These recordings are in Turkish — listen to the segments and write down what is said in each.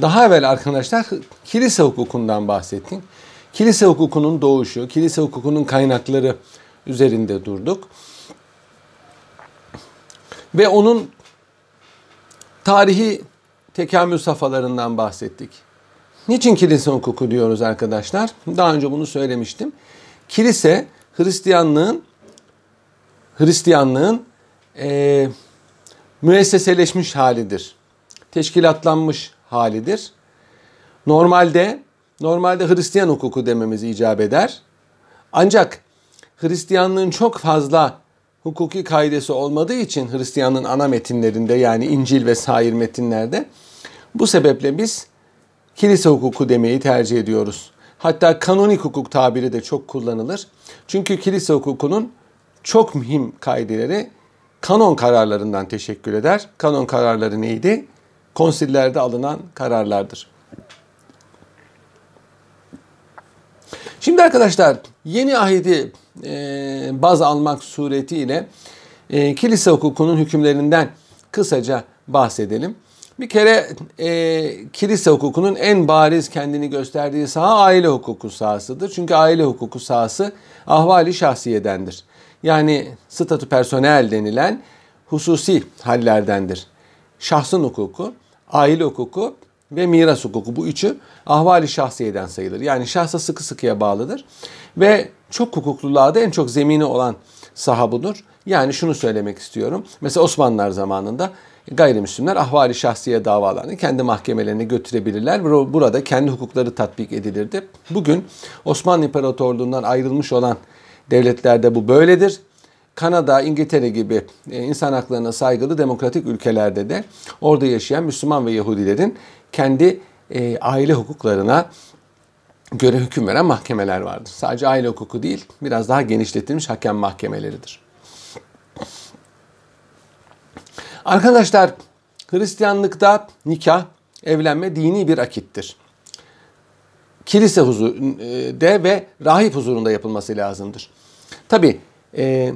daha evvel arkadaşlar kilise hukukundan bahsettik. Kilise hukukunun doğuşu, kilise hukukunun kaynakları üzerinde durduk. Ve onun tarihi tekamül safhalarından bahsettik. Niçin kilise hukuku diyoruz arkadaşlar? Daha önce bunu söylemiştim. Kilise Hristiyanlığın Hristiyanlığın e, müesseseleşmiş halidir. Teşkilatlanmış halidir. Normalde normalde Hristiyan hukuku dememiz icap eder. Ancak Hristiyanlığın çok fazla hukuki kaidesi olmadığı için Hristiyanlığın ana metinlerinde yani İncil ve sair metinlerde bu sebeple biz kilise hukuku demeyi tercih ediyoruz. Hatta kanonik hukuk tabiri de çok kullanılır. Çünkü kilise hukukunun çok mühim kaideleri kanon kararlarından teşekkür eder. Kanon kararları neydi? Konsillerde alınan kararlardır. Şimdi arkadaşlar yeni ahidi e, baz almak suretiyle e, kilise hukukunun hükümlerinden kısaca bahsedelim. Bir kere e, kilise hukukunun en bariz kendini gösterdiği saha aile hukuku sahasıdır. Çünkü aile hukuku sahası ahvali şahsiyedendir. Yani statü personel denilen hususi hallerdendir. Şahsın hukuku, aile hukuku ve miras hukuku bu üçü ahvali şahsiyeden sayılır. Yani şahsa sıkı sıkıya bağlıdır. Ve çok hukukluluğa da en çok zemini olan saha budur. Yani şunu söylemek istiyorum. Mesela Osmanlılar zamanında gayrimüslimler ahvali şahsiye davalarını kendi mahkemelerine götürebilirler burada kendi hukukları tatbik edilirdi. Bugün Osmanlı İmparatorluğundan ayrılmış olan devletlerde bu böyledir. Kanada, İngiltere gibi e, insan haklarına saygılı demokratik ülkelerde de orada yaşayan Müslüman ve Yahudilerin kendi e, aile hukuklarına göre hüküm veren mahkemeler vardır. Sadece aile hukuku değil, biraz daha genişletilmiş hakem mahkemeleridir. Arkadaşlar, Hristiyanlıkta nikah, evlenme dini bir akittir. Kilise huzurunda ve rahip huzurunda yapılması lazımdır. Tabi e,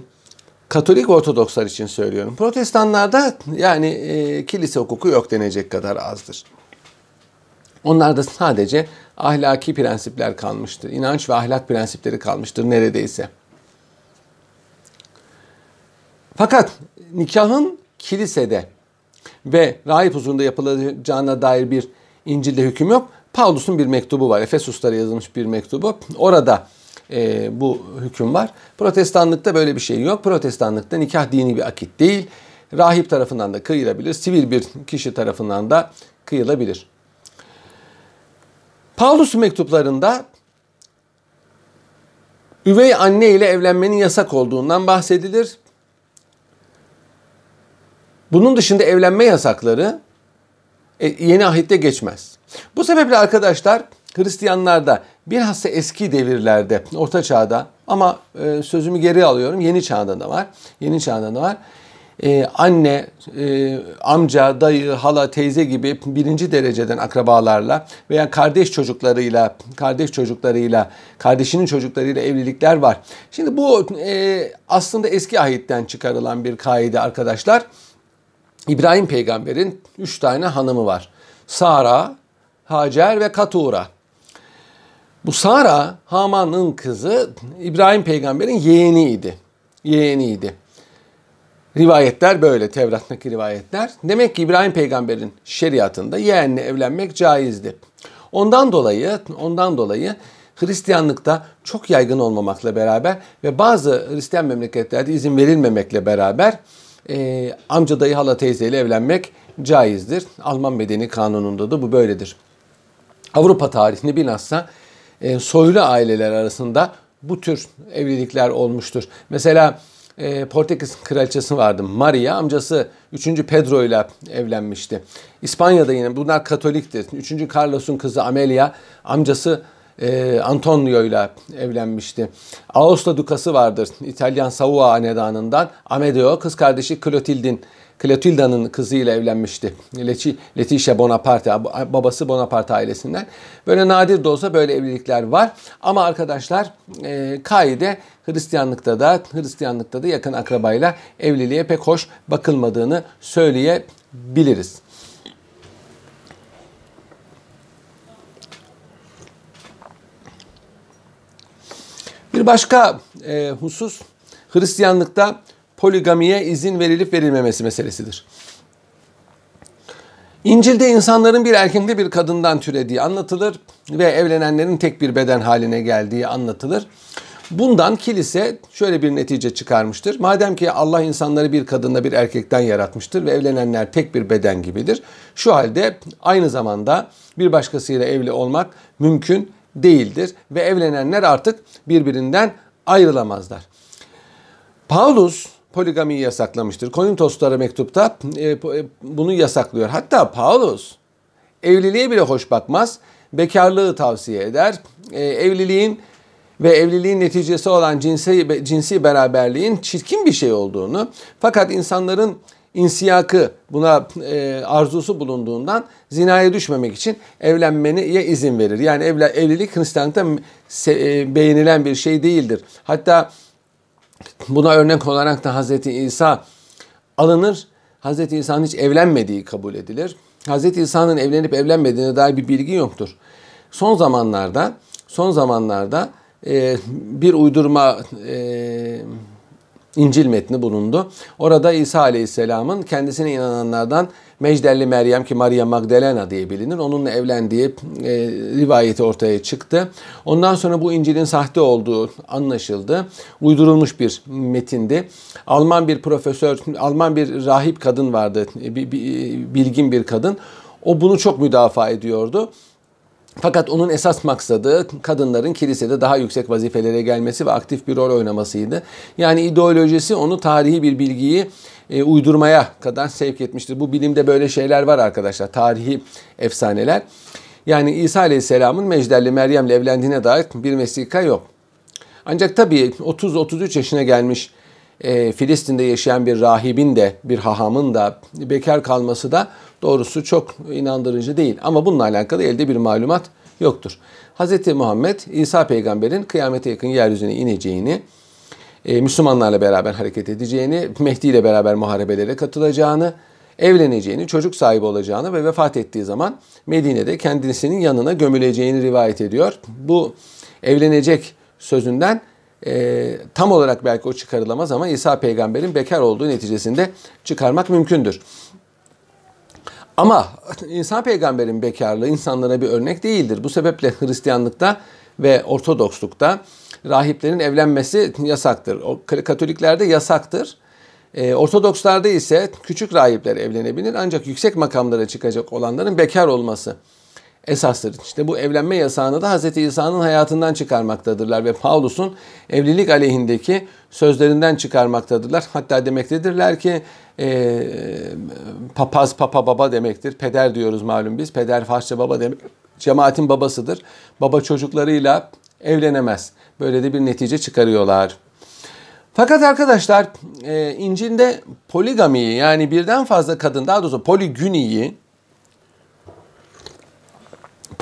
Katolik Ortodokslar için söylüyorum. Protestanlarda yani e, kilise hukuku yok denecek kadar azdır. Onlarda sadece ahlaki prensipler kalmıştır. İnanç ve ahlak prensipleri kalmıştır neredeyse. Fakat nikahın kilisede ve rahip huzurunda yapılacağına dair bir İncil'de hüküm yok. Paulus'un bir mektubu var. Efesuslara yazılmış bir mektubu. Orada e, bu hüküm var. Protestanlıkta böyle bir şey yok. Protestanlıkta nikah dini bir akit değil. Rahip tarafından da kıyılabilir. Sivil bir kişi tarafından da kıyılabilir. Paulus mektuplarında üvey anne ile evlenmenin yasak olduğundan bahsedilir. Bunun dışında evlenme yasakları e, yeni ahitte geçmez. Bu sebeple arkadaşlar Hristiyanlarda bilhassa eski devirlerde, orta çağda ama e, sözümü geri alıyorum yeni çağda da var. Yeni çağda da var. Ee, anne, e, amca, dayı, hala, teyze gibi birinci dereceden akrabalarla veya kardeş çocuklarıyla, kardeş çocuklarıyla, kardeşinin çocuklarıyla evlilikler var. Şimdi bu e, aslında eski ahitten çıkarılan bir kaide arkadaşlar. İbrahim peygamberin üç tane hanımı var. Sara, Hacer ve Katura. Bu Sara Haman'ın kızı İbrahim peygamberin yeğeniydi. Yeğeniydi. Rivayetler böyle, Tevrat'taki rivayetler. Demek ki İbrahim peygamberin şeriatında yeğenle evlenmek caizdi. Ondan dolayı, ondan dolayı Hristiyanlıkta çok yaygın olmamakla beraber ve bazı Hristiyan memleketlerde izin verilmemekle beraber e, amca dayı hala teyzeyle evlenmek caizdir. Alman medeni kanununda da bu böyledir. Avrupa tarihinde bilhassa e, soylu aileler arasında bu tür evlilikler olmuştur. Mesela e, Portekiz kraliçesi vardı. Maria amcası 3. Pedro ile evlenmişti. İspanya'da yine bunlar Katoliktir. 3. Carlos'un kızı Amelia amcası e, Antonio ile evlenmişti. Aosta Dukası vardır. İtalyan Savoia hanedanından. Amedeo kız kardeşi Clotildin Clotilda'nın kızıyla evlenmişti. Letitia Bonaparte, babası Bonaparte ailesinden. Böyle nadir de olsa böyle evlilikler var. Ama arkadaşlar e, kaide Hristiyanlıkta da Hristiyanlıkta da yakın akrabayla evliliğe pek hoş bakılmadığını söyleyebiliriz. Bir başka e, husus Hristiyanlıkta poligamiye izin verilip verilmemesi meselesidir. İncil'de insanların bir erkekle bir kadından türediği anlatılır ve evlenenlerin tek bir beden haline geldiği anlatılır. Bundan kilise şöyle bir netice çıkarmıştır. Madem ki Allah insanları bir kadınla bir erkekten yaratmıştır ve evlenenler tek bir beden gibidir. Şu halde aynı zamanda bir başkasıyla evli olmak mümkün değildir ve evlenenler artık birbirinden ayrılamazlar. Paulus poligamiyi yasaklamıştır. Korintoslara mektupta e, e, bunu yasaklıyor. Hatta Paulus evliliğe bile hoş bakmaz. Bekarlığı tavsiye eder. E, evliliğin ve evliliğin neticesi olan cinsi, cinsi beraberliğin çirkin bir şey olduğunu fakat insanların insiyakı buna e, arzusu bulunduğundan zinaya düşmemek için evlenmeye izin verir. Yani evle, evlilik Hristiyanlıkta e, beğenilen bir şey değildir. Hatta buna örnek olarak da Hazreti İsa alınır. Hazreti İsa'nın hiç evlenmediği kabul edilir. Hazreti İsa'nın evlenip evlenmediğine dair bir bilgi yoktur. Son zamanlarda son zamanlarda e, bir uydurma e, İncil metni bulundu. Orada İsa Aleyhisselam'ın kendisine inananlardan Mecdelli Meryem ki Maria Magdalena diye bilinir. Onunla evlendiği e, rivayeti ortaya çıktı. Ondan sonra bu İncil'in sahte olduğu anlaşıldı. Uydurulmuş bir metindi. Alman bir profesör, Alman bir rahip kadın vardı. Bir, bir, bilgin bir kadın. O bunu çok müdafaa ediyordu. Fakat onun esas maksadı kadınların kilisede daha yüksek vazifelere gelmesi ve aktif bir rol oynamasıydı. Yani ideolojisi onu tarihi bir bilgiyi e, uydurmaya kadar sevk etmiştir. Bu bilimde böyle şeyler var arkadaşlar. Tarihi efsaneler. Yani İsa Aleyhisselam'ın Mecdelli Meryem'le evlendiğine dair bir mesika yok. Ancak tabii 30-33 yaşına gelmiş e, Filistin'de yaşayan bir rahibin de bir hahamın da bekar kalması da doğrusu çok inandırıcı değil. Ama bununla alakalı elde bir malumat yoktur. Hz. Muhammed İsa peygamberin kıyamete yakın yeryüzüne ineceğini, e, Müslümanlarla beraber hareket edeceğini, Mehdi ile beraber muharebelere katılacağını, evleneceğini, çocuk sahibi olacağını ve vefat ettiği zaman Medine'de kendisinin yanına gömüleceğini rivayet ediyor. Bu evlenecek sözünden e, tam olarak belki o çıkarılamaz ama İsa peygamberin bekar olduğu neticesinde çıkarmak mümkündür. Ama insan peygamberin bekarlığı insanlara bir örnek değildir. Bu sebeple Hristiyanlıkta ve Ortodokslukta rahiplerin evlenmesi yasaktır. O Katoliklerde yasaktır. E, Ortodokslarda ise küçük rahipler evlenebilir ancak yüksek makamlara çıkacak olanların bekar olması esastır. İşte bu evlenme yasağını da Hz. İsa'nın hayatından çıkarmaktadırlar ve Paulus'un evlilik aleyhindeki sözlerinden çıkarmaktadırlar. Hatta demektedirler ki e, papaz papa baba demektir. Peder diyoruz malum biz. Peder Farsça baba demek. Cemaatin babasıdır. Baba çocuklarıyla evlenemez. Böyle de bir netice çıkarıyorlar. Fakat arkadaşlar e, İncil'de poligamiyi yani birden fazla kadın daha doğrusu poligüniyi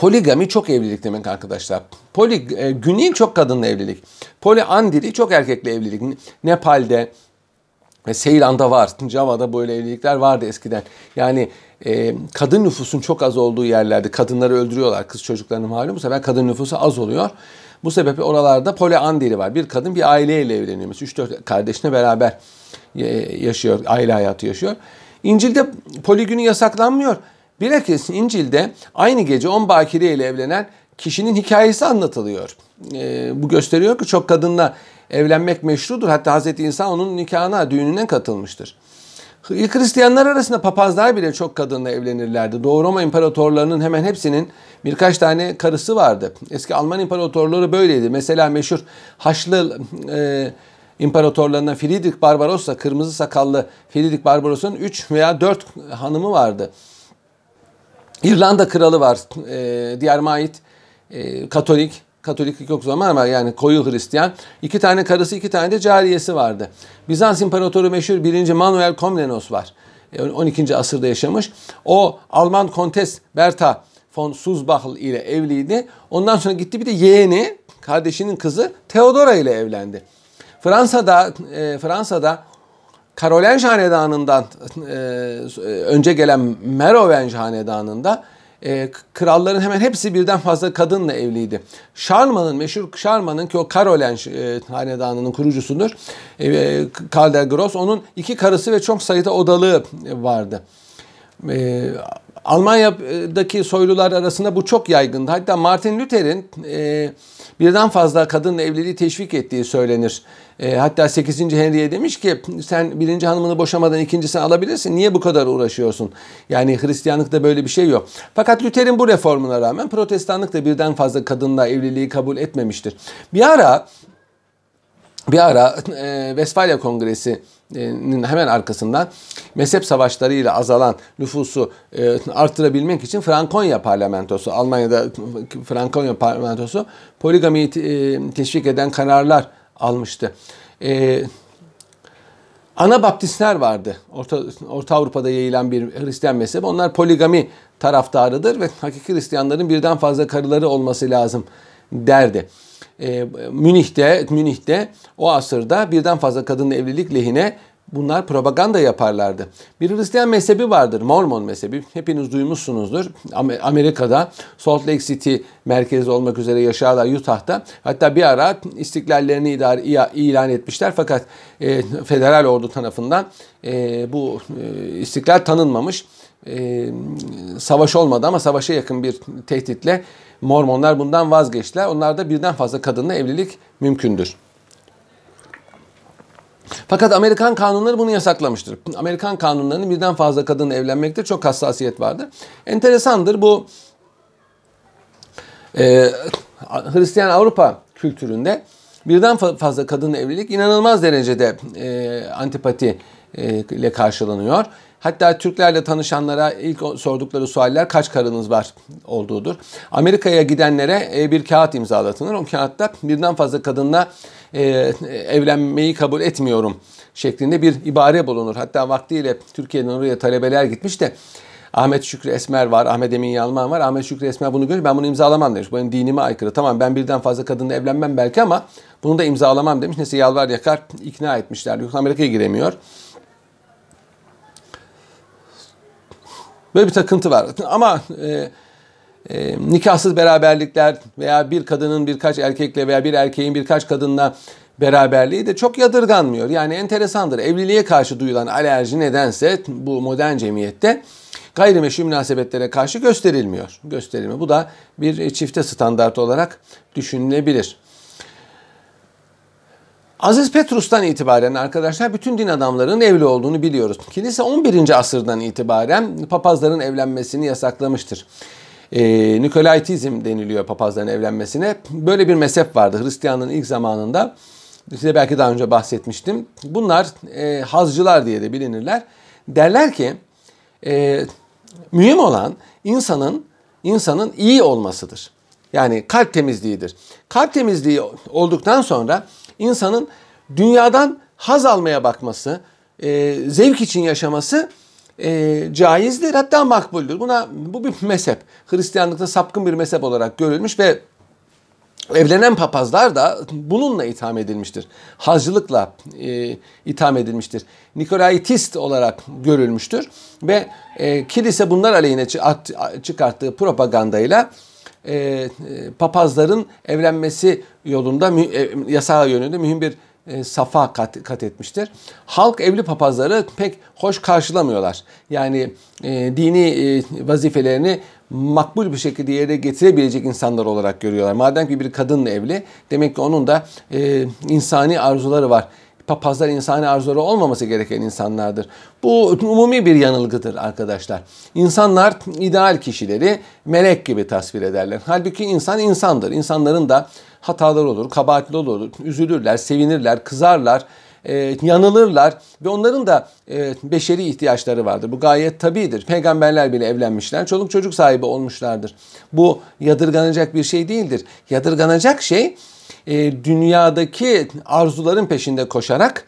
Poligami çok evlilik demek arkadaşlar. Poligüni e, çok kadınla evlilik. Poliandiri çok erkekle evlilik. Nepal'de ve Seylan'da var. Java'da böyle evlilikler vardı eskiden. Yani e, kadın nüfusun çok az olduğu yerlerde kadınları öldürüyorlar. Kız çocuklarını malum. Bu sefer kadın nüfusu az oluyor. Bu sebeple oralarda poliandiri var. Bir kadın bir aileyle evleniyor. Mesela 3-4 kardeşine beraber e, yaşıyor. Aile hayatı yaşıyor. İncil'de poligünü yasaklanmıyor. Bilakis İncil'de aynı gece on bakire ile evlenen kişinin hikayesi anlatılıyor. E, bu gösteriyor ki çok kadınla evlenmek meşrudur. Hatta Hz. İsa onun nikahına, düğününe katılmıştır. İlk Hristiyanlar arasında papazlar bile çok kadınla evlenirlerdi. Doğu Roma imparatorlarının hemen hepsinin birkaç tane karısı vardı. Eski Alman imparatorları böyleydi. Mesela meşhur Haçlı e, imparatorlarından Friedrich Barbarossa, kırmızı sakallı Friedrich Barbarossa'nın 3 veya 4 hanımı vardı. İrlanda kralı var. E, diğer Mait e, Katolik. Katoliklik yok zaman ama yani koyu Hristiyan. İki tane karısı, iki tane de cariyesi vardı. Bizans İmparatoru meşhur 1. Manuel Komnenos var. 12. E, asırda yaşamış. O Alman kontes Bertha von Suzbach ile evliydi. Ondan sonra gitti bir de yeğeni, kardeşinin kızı Theodora ile evlendi. Fransa'da e, Fransa'da Karolinj Hanedanı'ndan e, önce gelen Merovinj Hanedanı'nda e, kralların hemen hepsi birden fazla kadınla evliydi. Charlemagne'ın meşhur Charlemagne'ın ki o Karolen e, hanedanının kurucusudur. E, Karl Gross onun iki karısı ve çok sayıda odalığı vardı. E, Almanya'daki soylular arasında bu çok yaygındı. Hatta Martin Luther'in e, birden fazla kadınla evliliği teşvik ettiği söylenir. E, hatta 8. Henry'e demiş ki sen birinci hanımını boşamadan ikincisini alabilirsin. Niye bu kadar uğraşıyorsun? Yani Hristiyanlıkta böyle bir şey yok. Fakat Luther'in bu reformuna rağmen protestanlık da birden fazla kadınla evliliği kabul etmemiştir. Bir ara bir ara e, Westfalia Kongresi hemen arkasından mezhep savaşlarıyla azalan nüfusu artırabilmek için Frankonya parlamentosu, Almanya'da Frankonya parlamentosu poligamiyi teşvik eden kararlar almıştı. E, ana baptistler vardı. Orta, Orta Avrupa'da yayılan bir Hristiyan mezhebi. Onlar poligami taraftarıdır ve hakiki Hristiyanların birden fazla karıları olması lazım derdi e, Münih'te, Münih'te o asırda birden fazla kadınla evlilik lehine bunlar propaganda yaparlardı. Bir Hristiyan mezhebi vardır, Mormon mezhebi. Hepiniz duymuşsunuzdur. Amerika'da Salt Lake City merkezi olmak üzere yaşarlar Utah'ta. Hatta bir ara istiklallerini idare, ilan etmişler fakat e, federal ordu tarafından e, bu e, istiklal tanınmamış. E, savaş olmadı ama savaşa yakın bir tehditle Mormonlar bundan vazgeçtiler. Onlarda birden fazla kadınla evlilik mümkündür. Fakat Amerikan kanunları bunu yasaklamıştır. Amerikan kanunlarının birden fazla kadınla evlenmekte çok hassasiyet vardır. Enteresandır bu e, Hristiyan Avrupa kültüründe birden fazla kadınla evlilik inanılmaz derecede e, antipati e, ile karşılanıyor. Hatta Türklerle tanışanlara ilk sordukları sualler kaç karınız var olduğudur. Amerika'ya gidenlere e, bir kağıt imzalatılır. O kağıtta birden fazla kadınla e, evlenmeyi kabul etmiyorum şeklinde bir ibare bulunur. Hatta vaktiyle Türkiye'den oraya talebeler gitmiş de Ahmet Şükrü Esmer var, Ahmet Emin Yalman var. Ahmet Şükrü Esmer bunu görüyor. Ben bunu imzalamam demiş. Benim dinime aykırı. Tamam ben birden fazla kadınla evlenmem belki ama bunu da imzalamam demiş. Neyse yalvar yakar ikna etmişler. Yoksa Amerika'ya giremiyor. Böyle bir takıntı var. Ama e, e, nikahsız beraberlikler veya bir kadının birkaç erkekle veya bir erkeğin birkaç kadınla beraberliği de çok yadırganmıyor. Yani enteresandır. Evliliğe karşı duyulan alerji nedense bu modern cemiyette gayrimeşru münasebetlere karşı gösterilmiyor. Gösterilmiyor. Bu da bir çifte standart olarak düşünülebilir. Aziz Petrus'tan itibaren arkadaşlar bütün din adamlarının evli olduğunu biliyoruz. Kilise 11. asırdan itibaren papazların evlenmesini yasaklamıştır. Ee, Nikolaitizm deniliyor papazların evlenmesine. Böyle bir mezhep vardı Hristiyanlığın ilk zamanında. Size belki daha önce bahsetmiştim. Bunlar e, hazcılar diye de bilinirler. Derler ki e, mühim olan insanın insanın iyi olmasıdır. Yani kalp temizliğidir. Kalp temizliği olduktan sonra insanın dünyadan haz almaya bakması, e, zevk için yaşaması e, caizdir hatta makbuldür. Buna bu bir mezhep. Hristiyanlıkta sapkın bir mezhep olarak görülmüş ve evlenen papazlar da bununla itham edilmiştir. Hazcılıkla e, itham edilmiştir. Nikolaitist olarak görülmüştür ve e, kilise bunlar aleyhine çıkarttığı propagandayla e, e, papazların evlenmesi yolunda e, yasağı yönünde mühim bir e, safa kat, kat etmiştir. Halk evli papazları pek hoş karşılamıyorlar. Yani e, dini e, vazifelerini makbul bir şekilde yere getirebilecek insanlar olarak görüyorlar. Madem ki bir kadınla evli demek ki onun da e, insani arzuları var papazlar insani arzuları olmaması gereken insanlardır. Bu umumi bir yanılgıdır arkadaşlar. İnsanlar ideal kişileri melek gibi tasvir ederler. Halbuki insan insandır. İnsanların da hatalar olur, kabahatli olur, üzülürler, sevinirler, kızarlar, e, yanılırlar ve onların da e, beşeri ihtiyaçları vardır. Bu gayet tabidir. Peygamberler bile evlenmişler, çoluk çocuk sahibi olmuşlardır. Bu yadırganacak bir şey değildir. Yadırganacak şey e, dünyadaki arzuların peşinde koşarak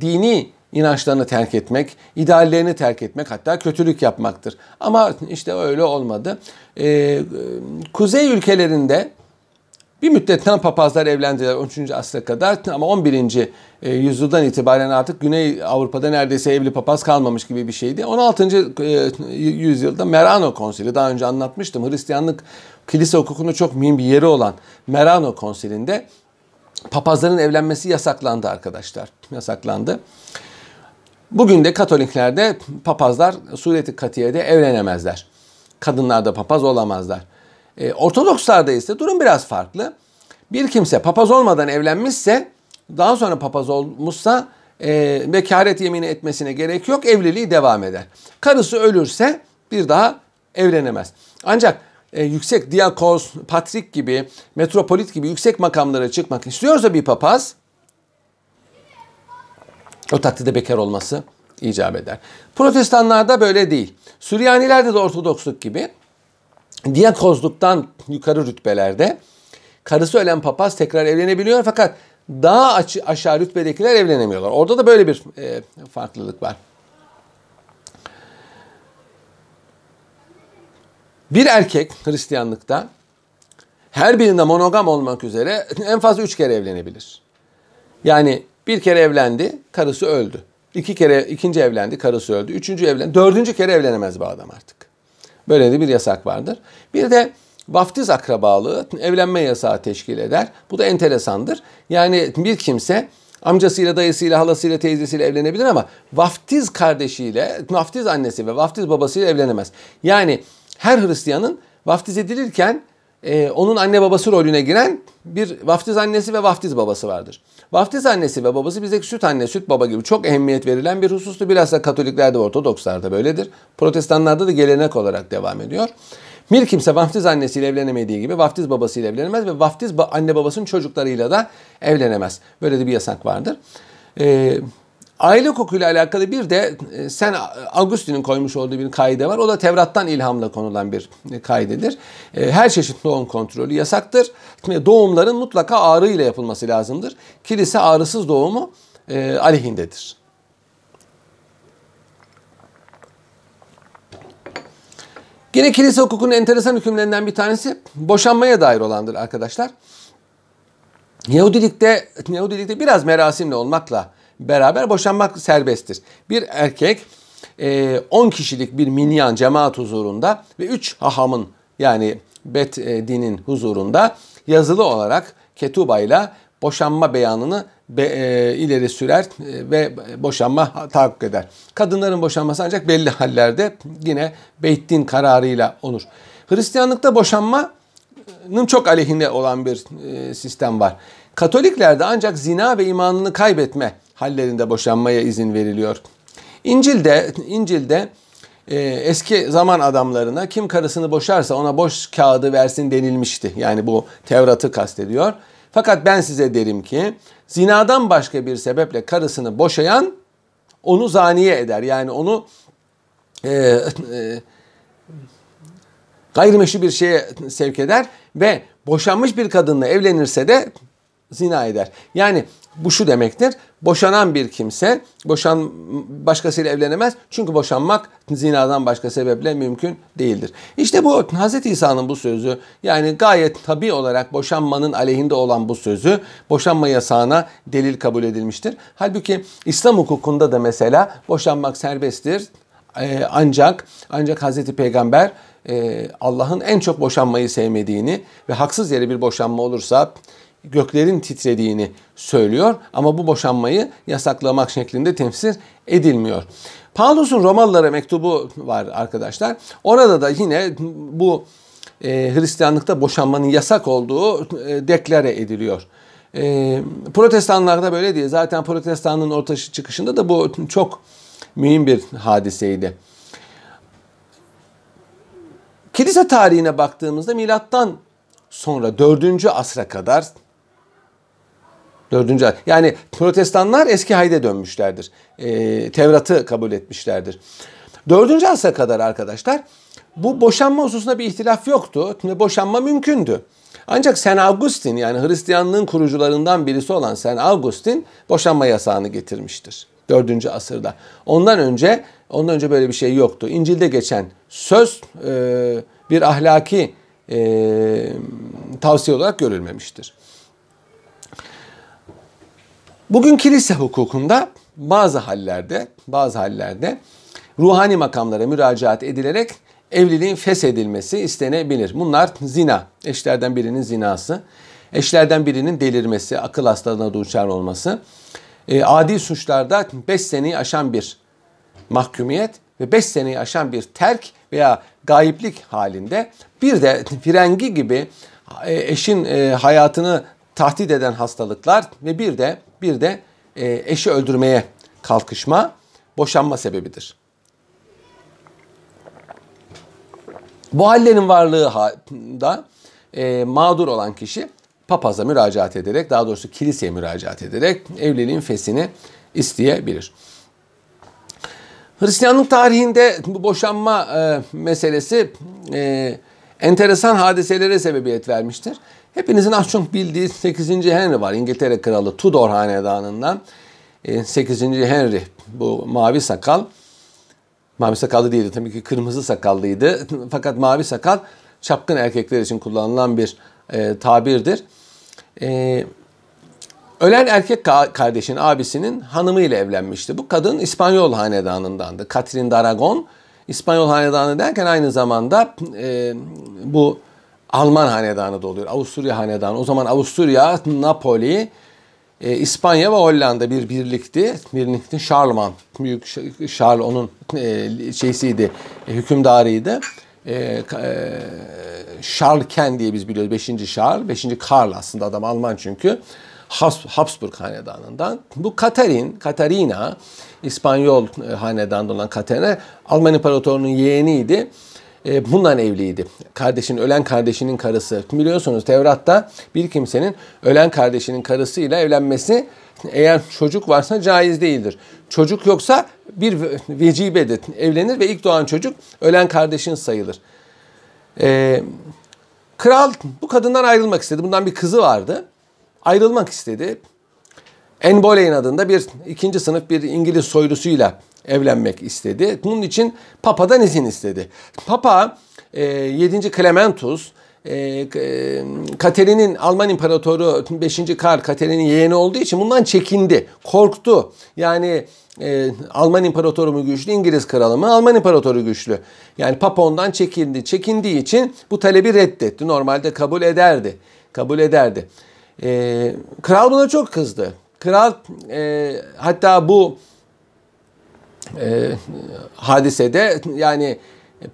dini inançlarını terk etmek, ideallerini terk etmek hatta kötülük yapmaktır. Ama işte öyle olmadı. Ee, kuzey ülkelerinde Bir müddetten papazlar evlendiler 13. asra kadar ama 11. E, yüzyıldan itibaren artık Güney Avrupa'da neredeyse evli papaz kalmamış gibi bir şeydi. 16. E, yüzyılda Merano Konsili daha önce anlatmıştım. Hristiyanlık kilise hukukunu çok mühim bir yeri olan Merano Konsili'nde papazların evlenmesi yasaklandı arkadaşlar. Yasaklandı. Bugün de Katoliklerde papazlar sureti katiyede evlenemezler. Kadınlar da papaz olamazlar. E, Ortodokslarda ise durum biraz farklı. Bir kimse papaz olmadan evlenmişse daha sonra papaz olmuşsa e, vekalet yemini etmesine gerek yok. Evliliği devam eder. Karısı ölürse bir daha evlenemez. Ancak e, yüksek diakos, patrik gibi, metropolit gibi yüksek makamlara çıkmak istiyorsa bir papaz o takdirde bekar olması icap eder. Protestanlarda böyle değil. Süryanilerde de Ortodoksluk gibi diyakozluktan yukarı rütbelerde karısı ölen papaz tekrar evlenebiliyor fakat daha aşağı rütbedekiler evlenemiyorlar. Orada da böyle bir e, farklılık var. Bir erkek Hristiyanlıkta her birinde monogam olmak üzere en fazla üç kere evlenebilir. Yani bir kere evlendi, karısı öldü. İki kere ikinci evlendi, karısı öldü. Üçüncü evlendi, dördüncü kere evlenemez bu adam artık. Böyle de bir yasak vardır. Bir de vaftiz akrabalığı evlenme yasağı teşkil eder. Bu da enteresandır. Yani bir kimse amcasıyla, dayısıyla, halasıyla, teyzesiyle evlenebilir ama vaftiz kardeşiyle, vaftiz annesi ve vaftiz babasıyla evlenemez. Yani her Hristiyanın vaftiz edilirken e, onun anne babası rolüne giren bir vaftiz annesi ve vaftiz babası vardır. Vaftiz annesi ve babası bizdeki süt anne, süt baba gibi çok ehemmiyet verilen bir husustu. Bilhassa Katoliklerde, Ortodokslarda böyledir. Protestanlarda da gelenek olarak devam ediyor. Bir kimse vaftiz annesiyle evlenemediği gibi vaftiz babasıyla evlenemez ve vaftiz anne babasının çocuklarıyla da evlenemez. Böyle de bir yasak vardır. Ee, Aile hukukuyla alakalı bir de e, sen Augustin'in koymuş olduğu bir kaide var. O da Tevrat'tan ilhamla konulan bir e, kaidedir. E, her çeşit doğum kontrolü yasaktır. Doğumların mutlaka ağrı ile yapılması lazımdır. Kilise ağrısız doğumu aleyhindedir. Yine kilise hukukunun enteresan hükümlerinden bir tanesi boşanmaya dair olandır arkadaşlar. Yahudilikte, Yahudilikte biraz merasimli olmakla beraber boşanmak serbesttir. Bir erkek 10 e, kişilik bir minyan cemaat huzurunda ve 3 hahamın yani Bet e, dinin huzurunda yazılı olarak ketubayla boşanma beyanını be, e, ileri sürer e, ve boşanma tahakkuk eder. Kadınların boşanması ancak belli hallerde yine Beyt din kararıyla olur. Hristiyanlıkta boşanmanın çok aleyhinde olan bir e, sistem var. Katoliklerde ancak zina ve imanını kaybetme hallerinde boşanmaya izin veriliyor. İncil'de İncil'de e, eski zaman adamlarına kim karısını boşarsa ona boş kağıdı versin denilmişti. Yani bu Tevrat'ı kastediyor. Fakat ben size derim ki zinadan başka bir sebeple karısını boşayan onu zaniye eder. Yani onu e, e, gayrimeşru bir şeye sevk eder ve boşanmış bir kadınla evlenirse de zina eder. Yani bu şu demektir. Boşanan bir kimse boşan başkasıyla evlenemez. Çünkü boşanmak zinadan başka sebeple mümkün değildir. İşte bu Hz. İsa'nın bu sözü yani gayet tabi olarak boşanmanın aleyhinde olan bu sözü boşanma yasağına delil kabul edilmiştir. Halbuki İslam hukukunda da mesela boşanmak serbesttir. Ee, ancak ancak Hz. Peygamber e, Allah'ın en çok boşanmayı sevmediğini ve haksız yere bir boşanma olursa göklerin titrediğini söylüyor ama bu boşanmayı yasaklamak şeklinde temsil edilmiyor. Paulus'un Romalılara mektubu var arkadaşlar. Orada da yine bu e, Hristiyanlıkta boşanmanın yasak olduğu e, deklare ediliyor. E, protestanlarda böyle değil. Zaten protestanlığın ortaya çıkışında da bu çok mühim bir hadiseydi. Kilise tarihine baktığımızda milattan sonra 4. asra kadar Dördüncü ay. Yani protestanlar eski hayde dönmüşlerdir. E, Tevrat'ı kabul etmişlerdir. Dördüncü asra kadar arkadaşlar bu boşanma hususunda bir ihtilaf yoktu. Boşanma mümkündü. Ancak Sen Augustin yani Hristiyanlığın kurucularından birisi olan Sen Augustin boşanma yasağını getirmiştir. Dördüncü asırda. Ondan önce ondan önce böyle bir şey yoktu. İncil'de geçen söz e, bir ahlaki e, tavsiye olarak görülmemiştir. Bugün kilise hukukunda bazı hallerde, bazı hallerde ruhani makamlara müracaat edilerek evliliğin feshedilmesi istenebilir. Bunlar zina, eşlerden birinin zinası, eşlerden birinin delirmesi, akıl hastalığına duçar olması, e, adi suçlarda 5 seneyi aşan bir mahkumiyet ve 5 seneyi aşan bir terk veya gayiplik halinde bir de frengi gibi e, eşin e, hayatını tahdit eden hastalıklar ve bir de bir de e, eşi öldürmeye kalkışma boşanma sebebidir. Bu hallerin varlığı da e, mağdur olan kişi papaza müracaat ederek daha doğrusu kiliseye müracaat ederek evliliğin fesini isteyebilir. Hristiyanlık tarihinde bu boşanma e, meselesi e, enteresan hadiselere sebebiyet vermiştir. Hepinizin az çok bildiği 8. Henry var. İngiltere Kralı Tudor Hanedanı'ndan. 8. E, Henry bu mavi sakal. Mavi sakallı değildi tabii ki kırmızı sakallıydı. Fakat mavi sakal çapkın erkekler için kullanılan bir e, tabirdir. E, ölen erkek kardeşin abisinin hanımıyla evlenmişti. Bu kadın İspanyol hanedanındandı. Catherine d'Aragon İspanyol hanedanı derken aynı zamanda e, bu Alman hanedanı da oluyor. Avusturya hanedanı. O zaman Avusturya, Napoli, e, İspanya ve Hollanda bir birlikti. Birlikti. Charlemagne, büyük Charles onun e, şeysiydi, e, hükümdarıydı. E, e, Charles Ken diye biz biliyoruz. Beşinci Charles, beşinci Karl aslında adam Alman çünkü. Habsburg hanedanından. Bu Katarin, Katarina, İspanyol e, hanedanında olan Katarina, Alman İmparatorluğu'nun yeğeniydi e, bundan evliydi. Kardeşin, ölen kardeşinin karısı. Biliyorsunuz Tevrat'ta bir kimsenin ölen kardeşinin karısıyla evlenmesi eğer çocuk varsa caiz değildir. Çocuk yoksa bir vecibedir. Evlenir ve ilk doğan çocuk ölen kardeşin sayılır. Ee, kral bu kadından ayrılmak istedi. Bundan bir kızı vardı. Ayrılmak istedi. Anne Boleyn adında bir ikinci sınıf bir İngiliz soylusuyla evlenmek istedi. Bunun için Papa'dan izin istedi. Papa e, 7. Clementus e, e, Katerin'in Alman İmparatoru 5. Karl Katerin'in yeğeni olduğu için bundan çekindi. Korktu. Yani e, Alman İmparatoru mu güçlü, İngiliz kralı mı? Alman İmparatoru güçlü. Yani Papa ondan çekindi. Çekindiği için bu talebi reddetti. Normalde kabul ederdi. Kabul ederdi. Kral buna çok kızdı. Kral e, hatta bu e, hadisede yani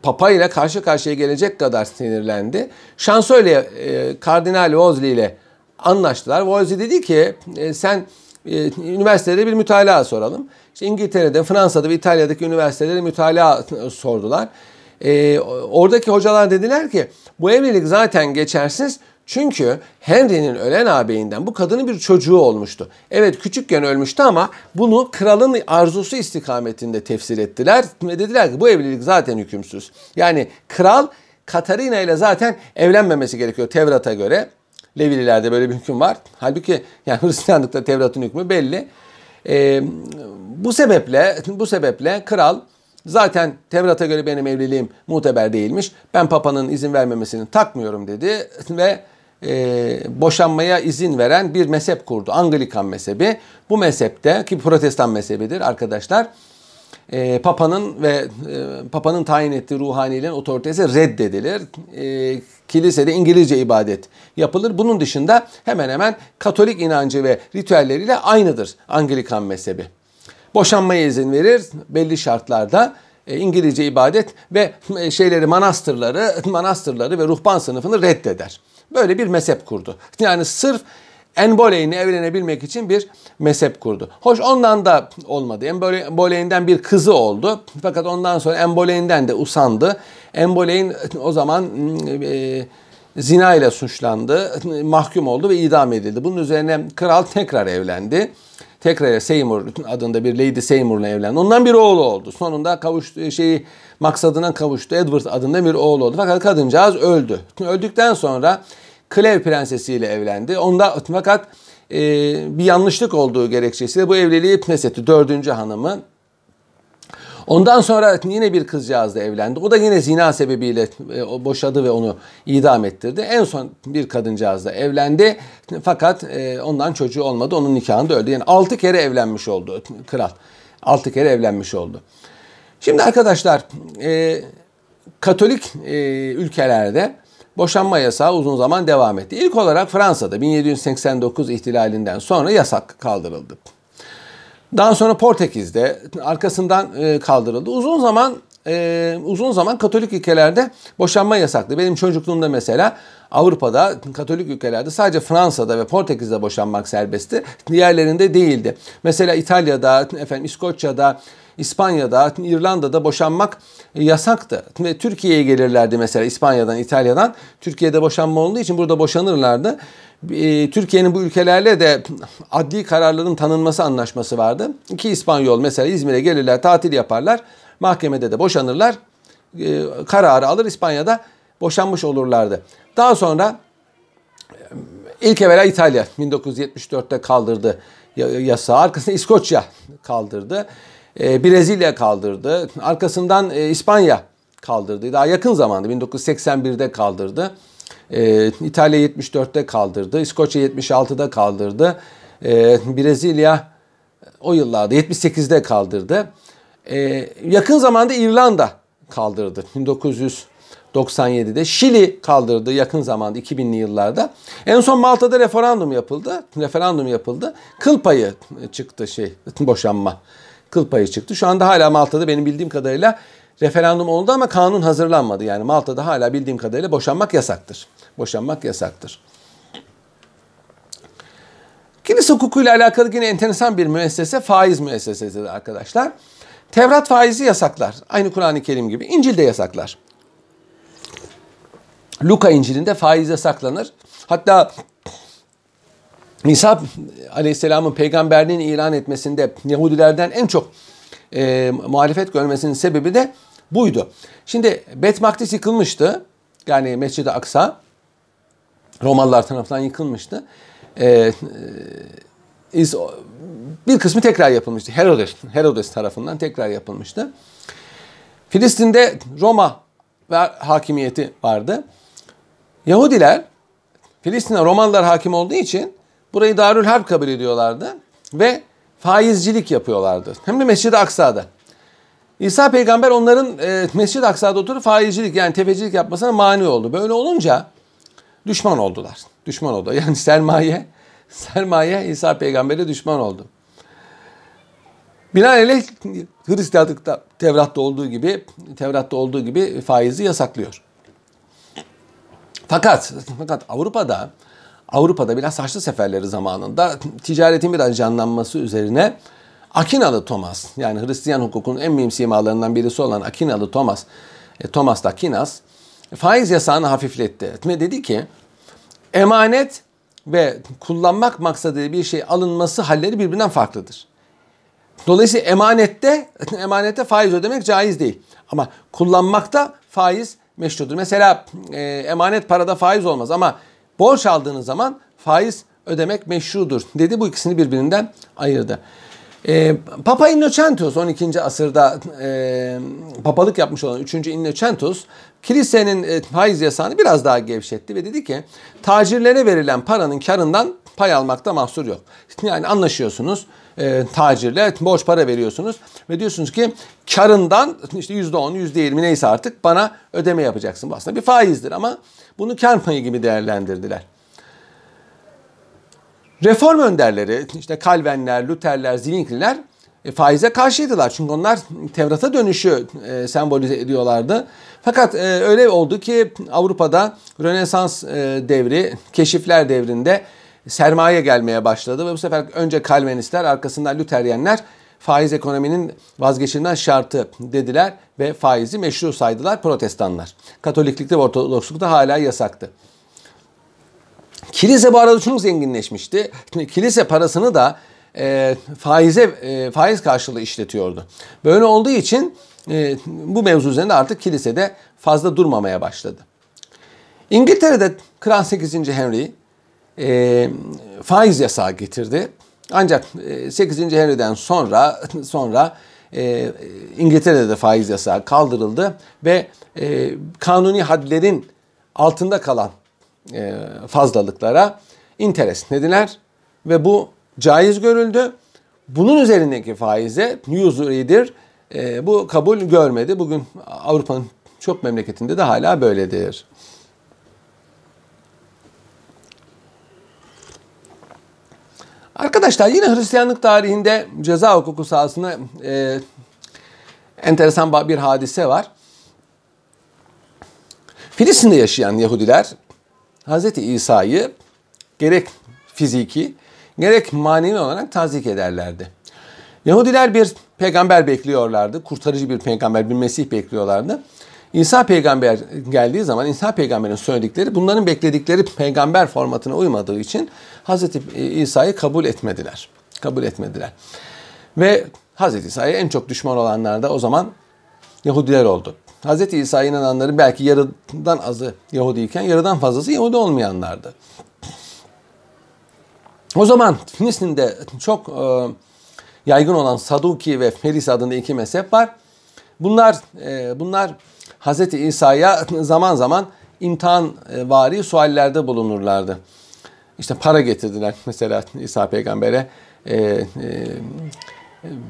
Papa ile karşı karşıya gelecek kadar sinirlendi. Şansölye e, Kardinal Wolsey ile anlaştılar. Wolsey dedi ki e, sen e, üniversitede bir mütalaa soralım. İşte İngiltere'de, Fransa'da ve İtalya'daki üniversitelere mütalaa sordular. E, oradaki hocalar dediler ki bu evlilik zaten geçersiz. Çünkü Henry'nin ölen ağabeyinden bu kadının bir çocuğu olmuştu. Evet küçükken ölmüştü ama bunu kralın arzusu istikametinde tefsir ettiler. Ve dediler ki bu evlilik zaten hükümsüz. Yani kral Katarina ile zaten evlenmemesi gerekiyor Tevrat'a göre. Levililerde böyle bir hüküm var. Halbuki yani Hristiyanlıkta Tevrat'ın hükmü belli. Ee, bu sebeple bu sebeple kral zaten Tevrat'a göre benim evliliğim muteber değilmiş. Ben papanın izin vermemesini takmıyorum dedi ve e, boşanmaya izin veren bir mezhep kurdu. Anglikan mezhebi. Bu mezhepte ki protestan mezhebidir arkadaşlar. E, Papa'nın ve e, Papa'nın tayin ettiği ruhanilerin otoritesi reddedilir. E, kilisede İngilizce ibadet yapılır. Bunun dışında hemen hemen Katolik inancı ve ritüelleriyle aynıdır Anglikan mezhebi. Boşanmaya izin verir belli şartlarda. E, İngilizce ibadet ve e, şeyleri manastırları, manastırları ve ruhban sınıfını reddeder. Böyle bir mezhep kurdu. Yani sırf Enboley'ini evlenebilmek için bir mezhep kurdu. Hoş ondan da olmadı. Enboley'inden bir kızı oldu. Fakat ondan sonra Enboley'inden de usandı. Enboley'in o zaman e, zina ile suçlandı, mahkum oldu ve idam edildi. Bunun üzerine kral tekrar evlendi. Tekrar Seymour adında bir Lady Seymour'la evlendi. Ondan bir oğlu oldu. Sonunda kavuştu şeyi maksadına kavuştu. Edward adında bir oğlu oldu. Fakat kadıncağız öldü. Öldükten sonra Klev prensesiyle evlendi. Onda fakat e, bir yanlışlık olduğu gerekçesiyle bu evliliği feshetti. Dördüncü hanımı. Ondan sonra yine bir kızcağızla evlendi. O da yine zina sebebiyle e, boşadı ve onu idam ettirdi. En son bir kadıncağızla evlendi. Fakat e, ondan çocuğu olmadı. Onun nikahında öldü. Yani 6 kere evlenmiş oldu kral. 6 kere evlenmiş oldu. Şimdi arkadaşlar e, Katolik ülkelerde boşanma yasağı uzun zaman devam etti. İlk olarak Fransa'da 1789 ihtilalinden sonra yasak kaldırıldı. Daha sonra Portekiz'de arkasından e, kaldırıldı. Uzun zaman e, uzun zaman Katolik ülkelerde boşanma yasaktı. Benim çocukluğumda mesela Avrupa'da Katolik ülkelerde sadece Fransa'da ve Portekiz'de boşanmak serbestti. Diğerlerinde değildi. Mesela İtalya'da, efendim İskoçya'da, İspanya'da, İrlanda'da boşanmak yasaktı. Ve Türkiye'ye gelirlerdi mesela İspanya'dan, İtalya'dan. Türkiye'de boşanma olduğu için burada boşanırlardı. Ee, Türkiye'nin bu ülkelerle de adli kararların tanınması anlaşması vardı. İki İspanyol mesela İzmir'e gelirler, tatil yaparlar. Mahkemede de boşanırlar. Ee, kararı alır İspanya'da boşanmış olurlardı. Daha sonra ilk evvela İtalya 1974'te kaldırdı yasağı. Arkasında İskoçya kaldırdı. Ee, Brezilya kaldırdı. Arkasından e, İspanya kaldırdı. Daha yakın zamanda 1981'de kaldırdı. Ee, İtalya 74'te kaldırdı. İskoçya 76'da kaldırdı. Ee, Brezilya o yıllarda 78'de kaldırdı. yakın zamanda İrlanda kaldırdı. 1997'de Şili kaldırdı yakın zamanda 2000'li yıllarda. En son Malta'da referandum yapıldı. Referandum yapıldı. Kıl payı çıktı şey boşanma kıl payı çıktı. Şu anda hala Malta'da benim bildiğim kadarıyla referandum oldu ama kanun hazırlanmadı. Yani Malta'da hala bildiğim kadarıyla boşanmak yasaktır. Boşanmak yasaktır. Kilise hukukuyla alakalı yine enteresan bir müessese faiz müessesesidir arkadaşlar. Tevrat faizi yasaklar. Aynı Kur'an-ı Kerim gibi. İncil de yasaklar. Luka İncil'inde faiz yasaklanır. Hatta İsa Aleyhisselam'ın peygamberliğini ilan etmesinde Yahudilerden en çok e, muhalefet görmesinin sebebi de buydu. Şimdi Bet Makdis yıkılmıştı. Yani Mescid-i Aksa Romalılar tarafından yıkılmıştı. Ee, e, bir kısmı tekrar yapılmıştı. Herodes, Herodes tarafından tekrar yapılmıştı. Filistin'de Roma ve hakimiyeti vardı. Yahudiler Filistin'e Romalılar hakim olduğu için Burayı Darül Harp kabul ediyorlardı ve faizcilik yapıyorlardı. Hem de Mescid-i Aksa'da. İsa peygamber onların e, Mescid-i Aksa'da oturup faizcilik yani tefecilik yapmasına mani oldu. Böyle olunca düşman oldular. Düşman oldu. Yani sermaye, sermaye İsa peygambere düşman oldu. Binaenaleyh Hristiyanlıkta Tevrat'ta olduğu gibi Tevrat'ta olduğu gibi faizi yasaklıyor. Fakat fakat Avrupa'da Avrupa'da biraz Haçlı seferleri zamanında ticaretin biraz canlanması üzerine Akinalı Thomas yani Hristiyan hukukunun en mühim simalarından birisi olan Akinalı Thomas, e, Thomas da Aquinas faiz yasağını hafifletti. Ve dedi ki emanet ve kullanmak maksadı bir şey alınması halleri birbirinden farklıdır. Dolayısıyla emanette emanette faiz ödemek caiz değil. Ama kullanmakta faiz meşrudur. Mesela e, emanet parada faiz olmaz ama borç aldığınız zaman faiz ödemek meşrudur dedi. Bu ikisini birbirinden ayırdı. E, Papa Innocentus 12. asırda e, papalık yapmış olan 3. Innocentus kilisenin e, faiz yasağını biraz daha gevşetti ve dedi ki tacirlere verilen paranın karından pay almakta mahsur yok. Yani anlaşıyorsunuz e, tacirle borç para veriyorsunuz ve diyorsunuz ki karından işte %10, %20 neyse artık bana ödeme yapacaksın. Bu aslında bir faizdir ama bunu kar payı gibi değerlendirdiler. Reform önderleri işte Kalvenler, Lutherler, Zwingliler e, faize karşıydılar. Çünkü onlar Tevrat'a dönüşü e, sembolize ediyorlardı. Fakat e, öyle oldu ki Avrupa'da Rönesans e, devri, keşifler devrinde sermaye gelmeye başladı ve bu sefer önce Kalvinistler arkasından Lüteryenler faiz ekonominin vazgeçilmez şartı dediler ve faizi meşru saydılar protestanlar. Katoliklikte ve Ortodokslukta hala yasaktı. Kilise bu arada çok zenginleşmişti. Kilise parasını da e, faize e, faiz karşılığı işletiyordu. Böyle olduğu için e, bu mevzu üzerinde artık kilisede fazla durmamaya başladı. İngiltere'de Kral 8. Henry e, faiz yasağı getirdi. Ancak 8. E, Henry'den sonra sonra e, İngiltere'de de faiz yasağı kaldırıldı ve e, kanuni hadlerin altında kalan e, fazlalıklara interest dediler ve bu caiz görüldü. Bunun üzerindeki faize usury'dir. E, bu kabul görmedi. Bugün Avrupa'nın çok memleketinde de hala böyledir. Arkadaşlar yine Hristiyanlık tarihinde ceza hukuku sahasında e, enteresan bir hadise var. Filistin'de yaşayan Yahudiler Hz. İsa'yı gerek fiziki gerek manevi olarak tazik ederlerdi. Yahudiler bir peygamber bekliyorlardı. Kurtarıcı bir peygamber, bir Mesih bekliyorlardı. İsa peygamber geldiği zaman İsa peygamberin söyledikleri bunların bekledikleri peygamber formatına uymadığı için Hz. İsa'yı kabul etmediler. Kabul etmediler. Ve Hz. İsa'ya en çok düşman olanlar da o zaman Yahudiler oldu. Hz. İsa'ya inananların belki yarıdan azı Yahudiyken yarıdan fazlası Yahudi olmayanlardı. O zaman Filistin'de çok e, yaygın olan Saduki ve Feris adında iki mezhep var. Bunlar e, bunlar Hz. İsa'ya zaman zaman imtihan e, vari suallerde bulunurlardı. İşte para getirdiler mesela İsa peygambere. E, e,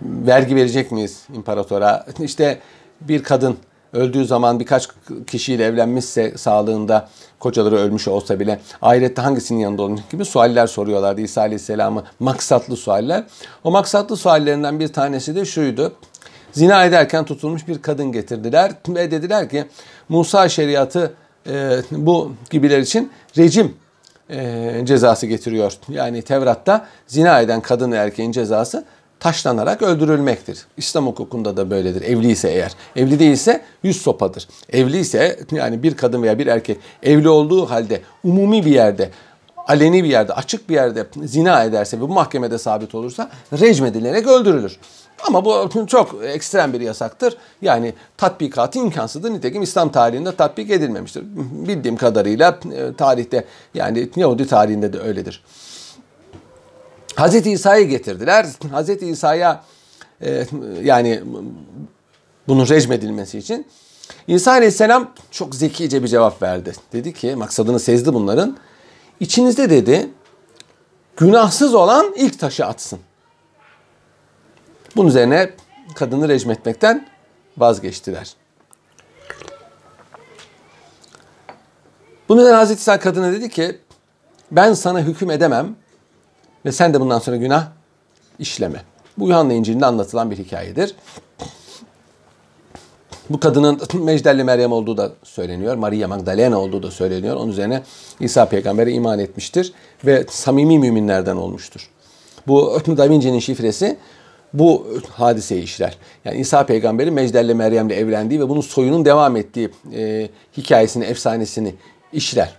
vergi verecek miyiz imparatora? İşte bir kadın öldüğü zaman birkaç kişiyle evlenmişse sağlığında kocaları ölmüş olsa bile ahirette hangisinin yanında olacak gibi sualler soruyorlardı İsa Aleyhisselam'ı maksatlı sualler. O maksatlı suallerinden bir tanesi de şuydu. Zina ederken tutulmuş bir kadın getirdiler ve dediler ki Musa şeriatı e, bu gibiler için rejim e, cezası getiriyor. Yani Tevrat'ta zina eden kadın ve erkeğin cezası taşlanarak öldürülmektir. İslam hukukunda da böyledir. Evli ise eğer. Evli değilse yüz sopadır. Evli ise yani bir kadın veya bir erkek evli olduğu halde umumi bir yerde aleni bir yerde, açık bir yerde zina ederse ve bu mahkemede sabit olursa rejmedilerek öldürülür. Ama bu çok ekstrem bir yasaktır. Yani tatbikatı imkansızdır. Nitekim İslam tarihinde tatbik edilmemiştir. Bildiğim kadarıyla e, tarihte yani Yahudi tarihinde de öyledir. Hazreti İsa'yı getirdiler. Hazreti İsa'ya e, yani bunun rejmedilmesi için İsa Aleyhisselam çok zekice bir cevap verdi. Dedi ki maksadını sezdi bunların. İçinizde dedi günahsız olan ilk taşı atsın. Bunun üzerine kadını rejim etmekten vazgeçtiler. Bunun üzerine Hazreti İsa kadına dedi ki ben sana hüküm edemem ve sen de bundan sonra günah işleme. Bu Yuhanna İncil'inde anlatılan bir hikayedir. Bu kadının Mecdelli Meryem olduğu da söyleniyor. Maria Magdalena olduğu da söyleniyor. Onun üzerine İsa peygambere iman etmiştir ve samimi müminlerden olmuştur. Bu Da Vinci'nin şifresi bu hadiseyi işler. Yani İsa peygamberi Mecdelli Meryem'le evlendiği ve bunun soyunun devam ettiği e, hikayesini, efsanesini işler.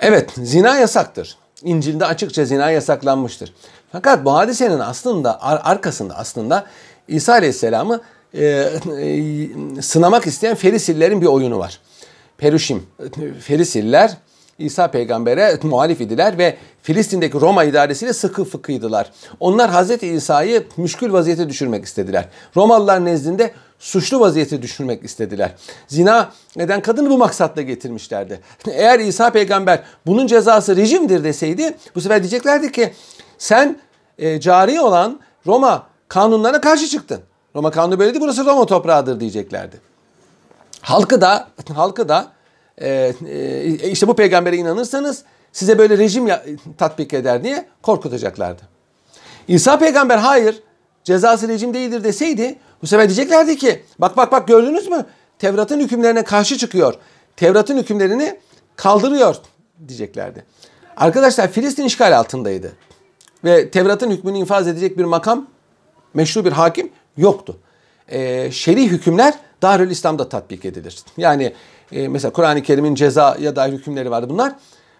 Evet, zina yasaktır. İncil'de açıkça zina yasaklanmıştır. Fakat bu hadisenin aslında arkasında aslında İsa Aleyhisselam'ı e, e, sınamak isteyen Ferisillerin bir oyunu var. Peruşim, Ferisiller İsa peygambere muhalif idiler ve Filistin'deki Roma idaresiyle sıkı fıkıydılar. Onlar Hazreti İsa'yı müşkül vaziyete düşürmek istediler. Romalılar nezdinde suçlu vaziyete düşürmek istediler. Zina neden kadını bu maksatla getirmişlerdi. Eğer İsa peygamber bunun cezası rejimdir deseydi bu sefer diyeceklerdi ki sen e, cari olan Roma kanunlarına karşı çıktın. Roma kanunu böyle değil burası Roma toprağıdır diyeceklerdi. Halkı da halkı da e, e, işte bu peygambere inanırsanız size böyle rejim ya, tatbik eder diye korkutacaklardı. İsa peygamber hayır cezası rejim değildir deseydi bu sefer diyeceklerdi ki bak bak bak gördünüz mü? Tevrat'ın hükümlerine karşı çıkıyor. Tevrat'ın hükümlerini kaldırıyor diyeceklerdi. Arkadaşlar Filistin işgal altındaydı. Ve Tevrat'ın hükmünü infaz edecek bir makam, meşru bir hakim yoktu. Ee, şer'i hükümler Darül İslam'da tatbik edilir. Yani e, mesela Kur'an-ı Kerim'in cezaya dair hükümleri vardı bunlar.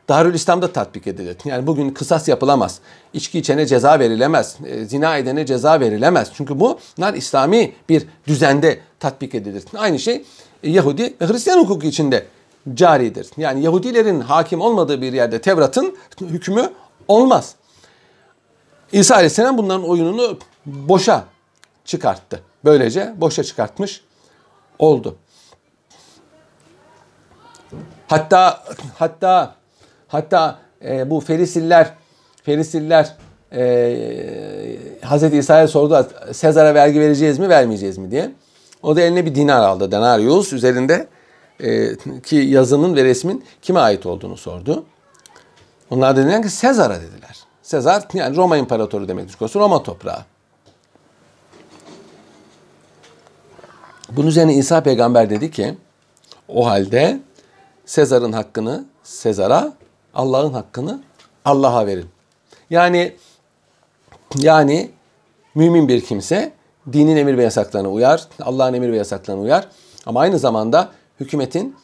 Darül İslam'da tatbik edilir. Yani bugün kısas yapılamaz. İçki içene ceza verilemez. E, zina edene ceza verilemez. Çünkü bunlar İslami bir düzende tatbik edilir. Aynı şey e, Yahudi ve Hristiyan hukuku içinde caridir. Yani Yahudilerin hakim olmadığı bir yerde Tevrat'ın hükmü olmaz. İsa Aleyhisselam bunların oyununu boşa çıkarttı. Böylece boşa çıkartmış oldu. Hatta hatta hatta e, bu Ferisiller Ferisiller e, Hazreti İsa'ya sordu Sezar'a vergi vereceğiz mi vermeyeceğiz mi diye. O da eline bir dinar aldı. Denarius üzerinde e, ki yazının ve resmin kime ait olduğunu sordu. Onlar dediler ki Sezar'a dediler. Sezar yani Roma İmparatoru demektir. Roma toprağı. Bunun üzerine İsa peygamber dedi ki o halde Sezar'ın hakkını Sezar'a, Allah'ın hakkını Allah'a verin. Yani yani mümin bir kimse dinin emir ve yasaklarına uyar, Allah'ın emir ve yasaklarına uyar ama aynı zamanda hükümetin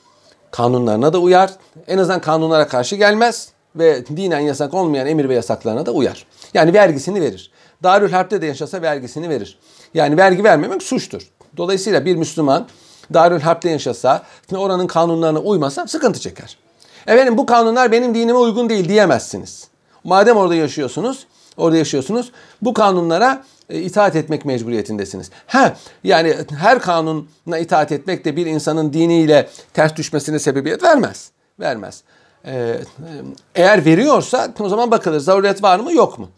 kanunlarına da uyar. En azından kanunlara karşı gelmez ve dinen yasak olmayan emir ve yasaklarına da uyar. Yani vergisini verir. Darül Harp'te de yaşasa vergisini verir. Yani vergi vermemek suçtur. Dolayısıyla bir Müslüman Darül Harp'te yaşasa, oranın kanunlarına uymasa sıkıntı çeker. Efendim bu kanunlar benim dinime uygun değil diyemezsiniz. Madem orada yaşıyorsunuz, orada yaşıyorsunuz, bu kanunlara e, itaat etmek mecburiyetindesiniz. Ha yani her kanuna itaat etmek de bir insanın diniyle ters düşmesine sebebiyet vermez. Vermez. Ee, eğer veriyorsa o zaman bakılır zaruret var mı yok mu?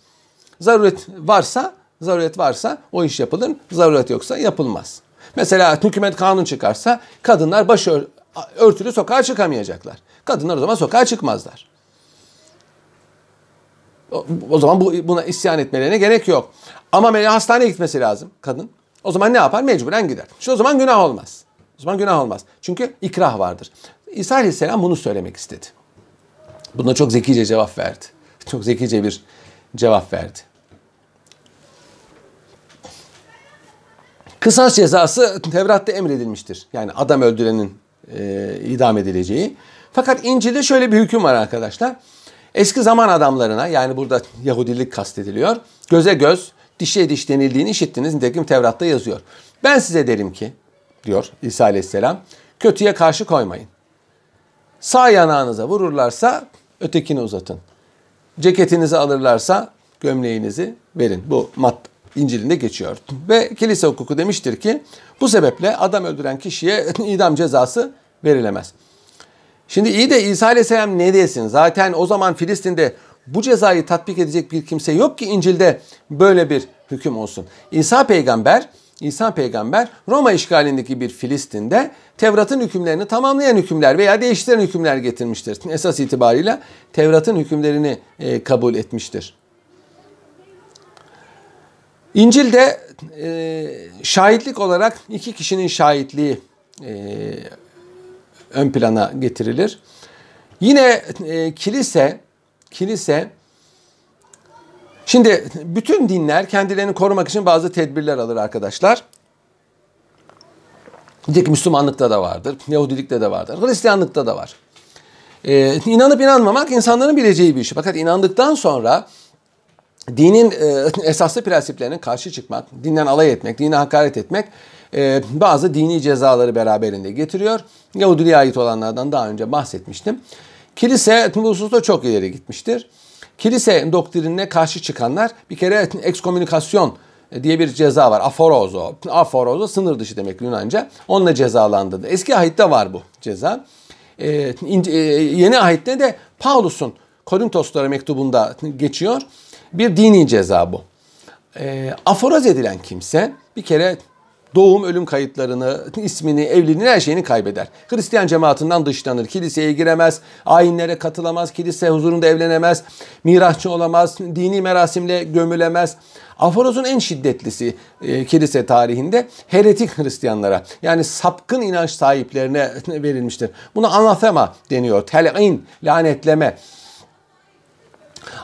Zaruret varsa zaruret varsa o iş yapılır. Zaruret yoksa yapılmaz. Mesela hükümet kanun çıkarsa kadınlar başı örtülü sokağa çıkamayacaklar. Kadınlar o zaman sokağa çıkmazlar. O, o zaman bu, buna isyan etmelerine gerek yok. Ama hastaneye gitmesi lazım kadın. O zaman ne yapar? Mecburen gider. Şu o zaman günah olmaz. O zaman günah olmaz. Çünkü ikrah vardır. İsa Aleyhisselam bunu söylemek istedi. Buna çok zekice cevap verdi. Çok zekice bir cevap verdi. Kısas cezası Tevrat'ta emredilmiştir. Yani adam öldürenin e, idam edileceği. Fakat İncil'de şöyle bir hüküm var arkadaşlar. Eski zaman adamlarına yani burada Yahudilik kastediliyor. Göze göz, dişe diş denildiğini işittiniz. Nitekim Tevrat'ta yazıyor. Ben size derim ki diyor İsa Aleyhisselam kötüye karşı koymayın. Sağ yanağınıza vururlarsa ötekini uzatın. Ceketinizi alırlarsa gömleğinizi verin. Bu mat İncil'inde geçiyor. Ve kilise hukuku demiştir ki bu sebeple adam öldüren kişiye idam cezası verilemez. Şimdi iyi de İsa Aleyhisselam ne desin? Zaten o zaman Filistin'de bu cezayı tatbik edecek bir kimse yok ki İncil'de böyle bir hüküm olsun. İsa peygamber İsa peygamber Roma işgalindeki bir Filistin'de Tevrat'ın hükümlerini tamamlayan hükümler veya değiştiren hükümler getirmiştir. Esas itibariyle Tevrat'ın hükümlerini e, kabul etmiştir. İncil'de e, şahitlik olarak iki kişinin şahitliği e, ön plana getirilir. Yine e, kilise kilise şimdi bütün dinler kendilerini korumak için bazı tedbirler alır arkadaşlar. Nitekim Müslümanlıkta da vardır, Yahudilikte de vardır, Hristiyanlıkta da var. Ee, inanıp inanmamak insanların bileceği bir iş. Fakat inandıktan sonra dinin e, esaslı prensiplerine karşı çıkmak, dinden alay etmek, dine hakaret etmek e, bazı dini cezaları beraberinde getiriyor. Yahudiliğe ait olanlardan daha önce bahsetmiştim. Kilise bu hususta çok ileri gitmiştir. Kilise doktrinine karşı çıkanlar bir kere ekskomünikasyon diye bir ceza var. Aforozo. Aforozo sınır dışı demek Yunanca. Onunla cezalandırdı. Eski ahitte var bu ceza. Ee, yeni ahitte de Paulus'un Korintoslara mektubunda geçiyor. Bir dini ceza bu. E, aforoz edilen kimse bir kere doğum ölüm kayıtlarını, ismini, evliliğini, her şeyini kaybeder. Hristiyan cemaatinden dışlanır. Kiliseye giremez, ayinlere katılamaz, kilise huzurunda evlenemez, mirasçı olamaz, dini merasimle gömülemez. Aforozun en şiddetlisi e, kilise tarihinde heretik Hristiyanlara yani sapkın inanç sahiplerine verilmiştir. Buna anafema deniyor. Tel'in, lanetleme.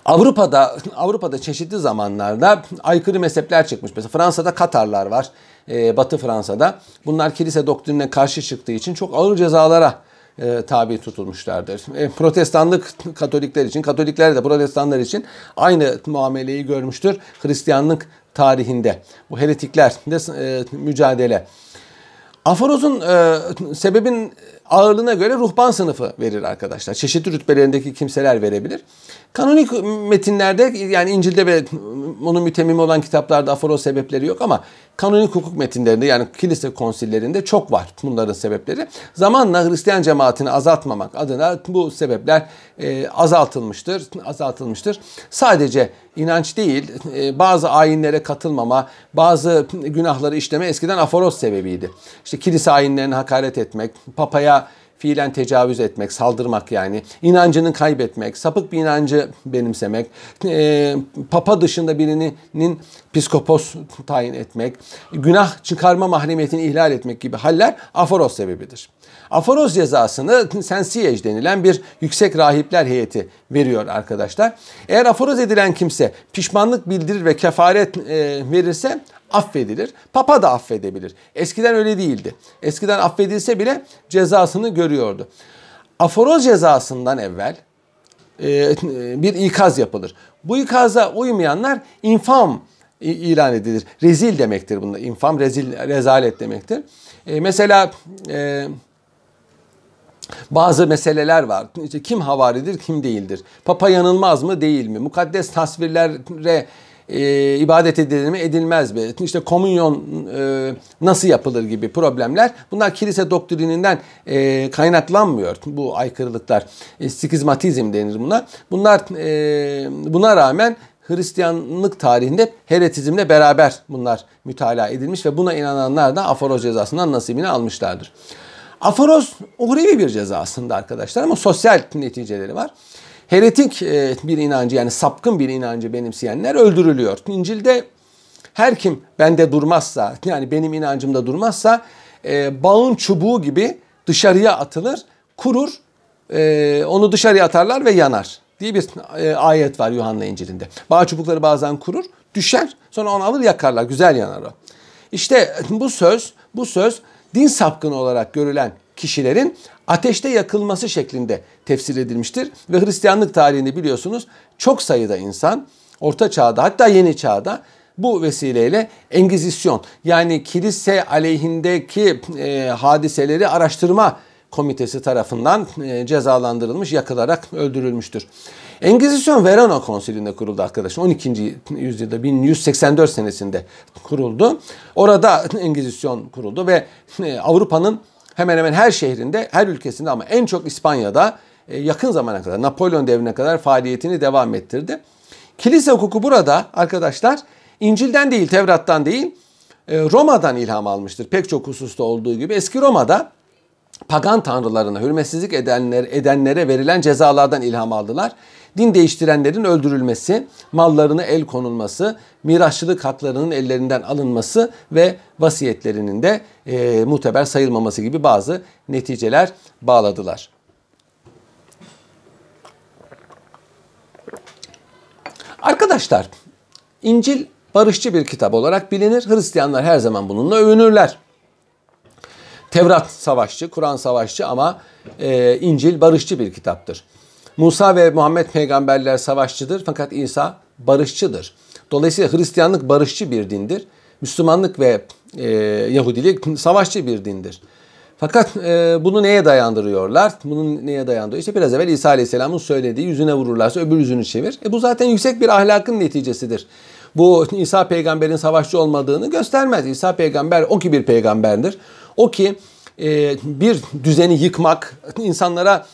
Avrupa'da Avrupa'da çeşitli zamanlarda aykırı mezhepler çıkmış. Mesela Fransa'da Katarlar var. E, Batı Fransa'da. Bunlar kilise doktrinine karşı çıktığı için çok ağır cezalara e, tabi tutulmuşlardır. E, protestanlık Katolikler için, Katolikler de Protestanlar için aynı muameleyi görmüştür Hristiyanlık tarihinde. Bu heretikler de mücadele. Aforoz'un e, sebebin ağırlığına göre ruhban sınıfı verir arkadaşlar. Çeşitli rütbelerindeki kimseler verebilir. Kanonik metinlerde yani İncil'de ve onun mütemmimi olan kitaplarda aforoz sebepleri yok ama kanonik hukuk metinlerinde yani kilise konsillerinde çok var bunların sebepleri. Zamanla Hristiyan cemaatini azaltmamak adına bu sebepler e, azaltılmıştır. azaltılmıştır. Sadece inanç değil e, bazı ayinlere katılmama, bazı günahları işleme eskiden aforoz sebebiydi. İşte kilise ayinlerine hakaret etmek, papaya fiilen tecavüz etmek, saldırmak yani, inancını kaybetmek, sapık bir inancı benimsemek, e, papa dışında birinin piskopos tayin etmek, günah çıkarma mahremiyetini ihlal etmek gibi haller aforoz sebebidir. Aforoz cezasını sensiyej denilen bir yüksek rahipler heyeti veriyor arkadaşlar. Eğer aforoz edilen kimse pişmanlık bildirir ve kefaret e, verirse affedilir. Papa da affedebilir. Eskiden öyle değildi. Eskiden affedilse bile cezasını görüyordu. Aforoz cezasından evvel e, bir ikaz yapılır. Bu ikaza uymayanlar infam ilan edilir. Rezil demektir bunda. İnfam, rezil, rezalet demektir. E, mesela e, bazı meseleler var. İşte kim havaridir, kim değildir? Papa yanılmaz mı, değil mi? Mukaddes tasvirlere e, ibadet edilir mi edilmez mi? İşte komünyon e, nasıl yapılır gibi problemler. Bunlar kilise doktrininden e, kaynaklanmıyor bu aykırılıklar. E, skizmatizm denir buna. Bunlar e, buna rağmen Hristiyanlık tarihinde heretizmle beraber bunlar mütalaa edilmiş ve buna inananlar da aforoz cezasından nasibini almışlardır. Aforoz uhrevi bir ceza aslında arkadaşlar ama sosyal neticeleri var heretik e, bir inancı yani sapkın bir inancı benimseyenler öldürülüyor. İncil'de her kim bende durmazsa yani benim inancımda durmazsa e, bağın çubuğu gibi dışarıya atılır, kurur, e, onu dışarıya atarlar ve yanar diye bir ayet var Yuhanna İncil'inde. Bağ çubukları bazen kurur, düşer, sonra onu alır yakarlar, güzel yanar o. İşte bu söz, bu söz din sapkını olarak görülen kişilerin ateşte yakılması şeklinde tefsir edilmiştir. Ve Hristiyanlık tarihinde biliyorsunuz çok sayıda insan Orta Çağ'da hatta Yeni Çağ'da bu vesileyle Engizisyon yani kilise aleyhindeki e, hadiseleri araştırma komitesi tarafından e, cezalandırılmış, yakılarak öldürülmüştür. Engizisyon Verona Konsili'nde kuruldu arkadaşlar. 12. yüzyılda 1184 senesinde kuruldu. Orada Engizisyon kuruldu ve e, Avrupa'nın hemen hemen her şehrinde, her ülkesinde ama en çok İspanya'da e, yakın zamana kadar, Napolyon devrine kadar faaliyetini devam ettirdi. Kilise hukuku burada arkadaşlar İncil'den değil, Tevrat'tan değil, e, Roma'dan ilham almıştır. Pek çok hususta olduğu gibi. Eski Roma'da pagan tanrılarına hürmetsizlik edenler, edenlere verilen cezalardan ilham aldılar. Din değiştirenlerin öldürülmesi, mallarına el konulması, mirasçılık haklarının ellerinden alınması ve vasiyetlerinin de e, muteber sayılmaması gibi bazı neticeler bağladılar. Arkadaşlar, İncil barışçı bir kitap olarak bilinir. Hristiyanlar her zaman bununla övünürler. Tevrat savaşçı, Kur'an savaşçı ama e, İncil barışçı bir kitaptır. Musa ve Muhammed peygamberler savaşçıdır fakat İsa barışçıdır. Dolayısıyla Hristiyanlık barışçı bir dindir. Müslümanlık ve e, Yahudilik savaşçı bir dindir. Fakat e, bunu neye dayandırıyorlar? Bunu neye dayandırıyor? İşte biraz evvel İsa Aleyhisselam'ın söylediği yüzüne vururlarsa öbür yüzünü çevir. E bu zaten yüksek bir ahlakın neticesidir. Bu İsa peygamberin savaşçı olmadığını göstermez. İsa peygamber o ki bir peygamberdir. O ki e, bir düzeni yıkmak, insanlara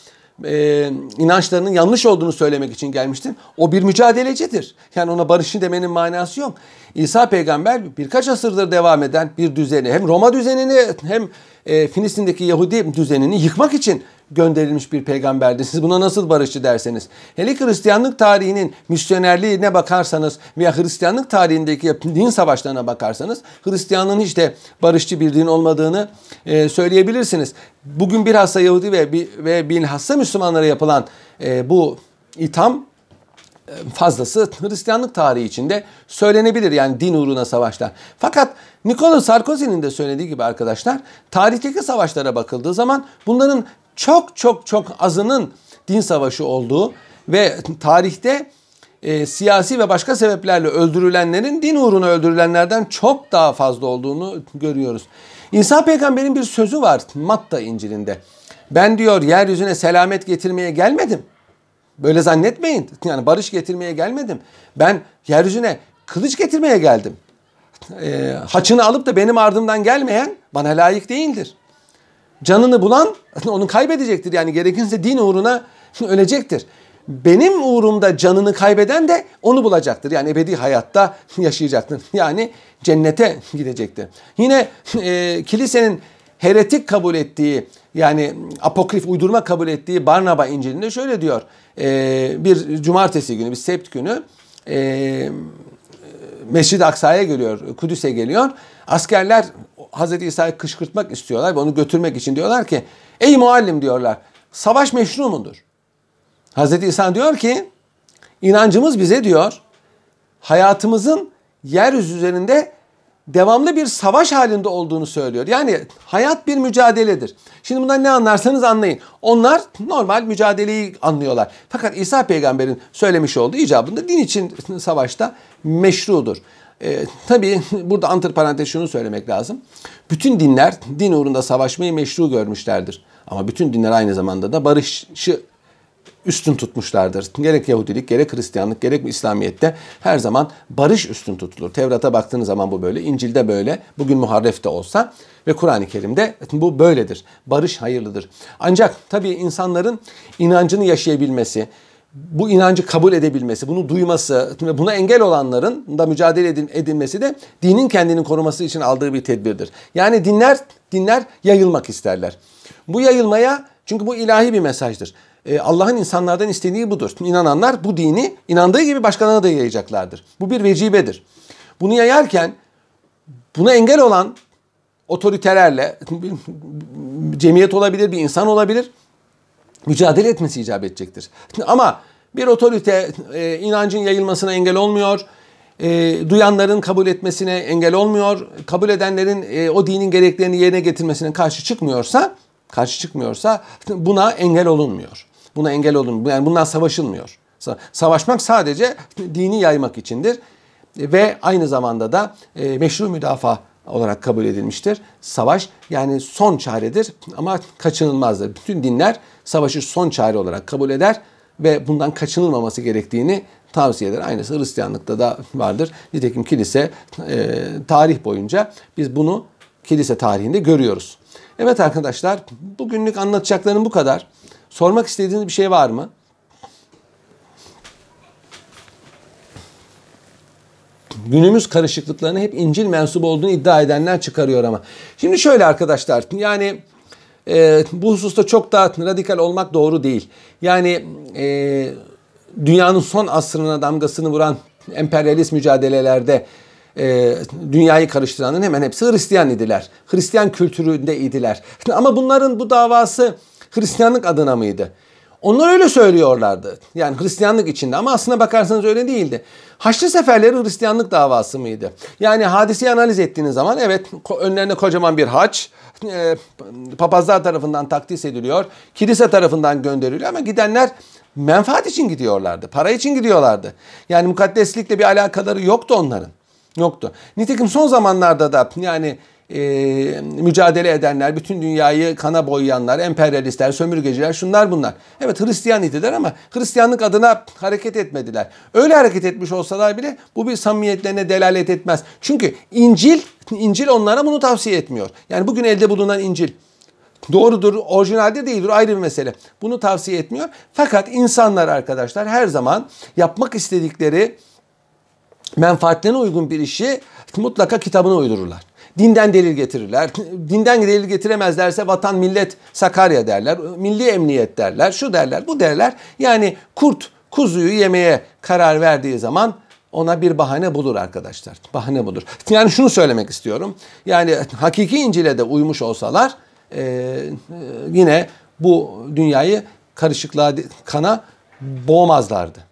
e, inançlarının yanlış olduğunu söylemek için gelmiştir. O bir mücadelecidir. Yani ona barışın demenin manası yok. İsa peygamber birkaç asırdır devam eden bir düzeni hem Roma düzenini hem e, Filistin'deki Yahudi düzenini yıkmak için gönderilmiş bir peygamberdir. Siz buna nasıl barışçı derseniz. Hele Hristiyanlık tarihinin misyonerliğine bakarsanız veya Hristiyanlık tarihindeki din savaşlarına bakarsanız Hristiyanlığın hiç de barışçı bir din olmadığını e, söyleyebilirsiniz. Bugün bilhassa Yahudi ve, ve bilhassa Müslümanlara yapılan e, bu itham e, fazlası Hristiyanlık tarihi içinde söylenebilir. Yani din uğruna savaşlar. Fakat Nicolas Sarkozy'nin de söylediği gibi arkadaşlar tarihteki savaşlara bakıldığı zaman bunların çok çok çok azının din savaşı olduğu ve tarihte e, siyasi ve başka sebeplerle öldürülenlerin din uğruna öldürülenlerden çok daha fazla olduğunu görüyoruz. İsa peygamberin bir sözü var Matta İncil'inde. Ben diyor yeryüzüne selamet getirmeye gelmedim. Böyle zannetmeyin. Yani barış getirmeye gelmedim. Ben yeryüzüne kılıç getirmeye geldim. E, haçını alıp da benim ardımdan gelmeyen bana layık değildir. Canını bulan onu kaybedecektir. Yani gerekirse din uğruna ölecektir. Benim uğrumda canını kaybeden de onu bulacaktır. Yani ebedi hayatta yaşayacaktır. Yani cennete gidecektir. Yine e, kilisenin heretik kabul ettiği yani apokrif uydurma kabul ettiği Barnaba İncil'inde şöyle diyor. E, bir cumartesi günü, bir sept günü e, Mescid-i Aksa'ya geliyor, Kudüs'e geliyor. Askerler Hazreti İsa'yı kışkırtmak istiyorlar ve onu götürmek için diyorlar ki ey muallim diyorlar savaş meşru mudur? Hazreti İsa diyor ki inancımız bize diyor hayatımızın yeryüzü üzerinde devamlı bir savaş halinde olduğunu söylüyor. Yani hayat bir mücadeledir. Şimdi bundan ne anlarsanız anlayın. Onlar normal mücadeleyi anlıyorlar. Fakat İsa peygamberin söylemiş olduğu icabında din için savaşta meşrudur. E, tabii burada antiparantez şunu söylemek lazım. Bütün dinler din uğrunda savaşmayı meşru görmüşlerdir. Ama bütün dinler aynı zamanda da barışı üstün tutmuşlardır. Gerek Yahudilik, gerek Hristiyanlık, gerek İslamiyet'te her zaman barış üstün tutulur. Tevrat'a baktığınız zaman bu böyle, İncil'de böyle, bugün muharrefte olsa ve Kur'an-ı Kerim'de bu böyledir. Barış hayırlıdır. Ancak tabii insanların inancını yaşayabilmesi, bu inancı kabul edebilmesi, bunu duyması ve buna engel olanların da mücadele edilmesi de dinin kendini koruması için aldığı bir tedbirdir. Yani dinler dinler yayılmak isterler. Bu yayılmaya çünkü bu ilahi bir mesajdır. Ee, Allah'ın insanlardan istediği budur. İnananlar bu dini inandığı gibi başkalarına da yayacaklardır. Bu bir vecibedir. Bunu yayarken buna engel olan otoritelerle cemiyet olabilir, bir insan olabilir mücadele etmesi icap edecektir. Ama bir otorite e, inancın yayılmasına engel olmuyor. E, duyanların kabul etmesine engel olmuyor. Kabul edenlerin e, o dinin gereklerini yerine getirmesine karşı çıkmıyorsa, karşı çıkmıyorsa buna engel olunmuyor. Buna engel olunmuyor. Yani bundan savaşılmıyor. Savaşmak sadece dini yaymak içindir ve aynı zamanda da e, meşru müdafaa olarak kabul edilmiştir. Savaş yani son çaredir ama kaçınılmazdır. Bütün dinler savaşı son çare olarak kabul eder ve bundan kaçınılmaması gerektiğini tavsiye eder. Aynısı Hristiyanlıkta da vardır. Nitekim kilise e, tarih boyunca biz bunu kilise tarihinde görüyoruz. Evet arkadaşlar bugünlük anlatacaklarım bu kadar. Sormak istediğiniz bir şey var mı? günümüz karışıklıklarını hep İncil mensubu olduğunu iddia edenler çıkarıyor ama. Şimdi şöyle arkadaşlar yani e, bu hususta çok daha radikal olmak doğru değil. Yani e, dünyanın son asrına damgasını vuran emperyalist mücadelelerde e, dünyayı karıştıranın hemen hepsi Hristiyan idiler. Hristiyan kültüründe idiler. Ama bunların bu davası Hristiyanlık adına mıydı? Onlar öyle söylüyorlardı. Yani Hristiyanlık içinde ama aslına bakarsanız öyle değildi. Haçlı seferleri Hristiyanlık davası mıydı? Yani hadiseyi analiz ettiğiniz zaman evet önlerine kocaman bir haç, e, papazlar tarafından takdis ediliyor, kilise tarafından gönderiliyor ama gidenler menfaat için gidiyorlardı, para için gidiyorlardı. Yani mukaddeslikle bir alakaları yoktu onların. Yoktu. Nitekim son zamanlarda da yani e, mücadele edenler, bütün dünyayı kana boyayanlar, emperyalistler, sömürgeciler şunlar bunlar. Evet Hristiyan idiler ama Hristiyanlık adına hareket etmediler. Öyle hareket etmiş olsalar bile bu bir samimiyetlerine delalet etmez. Çünkü İncil, İncil onlara bunu tavsiye etmiyor. Yani bugün elde bulunan İncil doğrudur, orijinalde değildir ayrı bir mesele. Bunu tavsiye etmiyor. Fakat insanlar arkadaşlar her zaman yapmak istedikleri menfaatlerine uygun bir işi mutlaka kitabına uydururlar. Dinden delil getirirler. Dinden delil getiremezlerse vatan millet Sakarya derler. Milli emniyet derler. Şu derler bu derler. Yani kurt kuzuyu yemeye karar verdiği zaman ona bir bahane bulur arkadaşlar. Bahane bulur. Yani şunu söylemek istiyorum. Yani hakiki İncil'e de uymuş olsalar e, yine bu dünyayı karışıklığa kana boğmazlardı.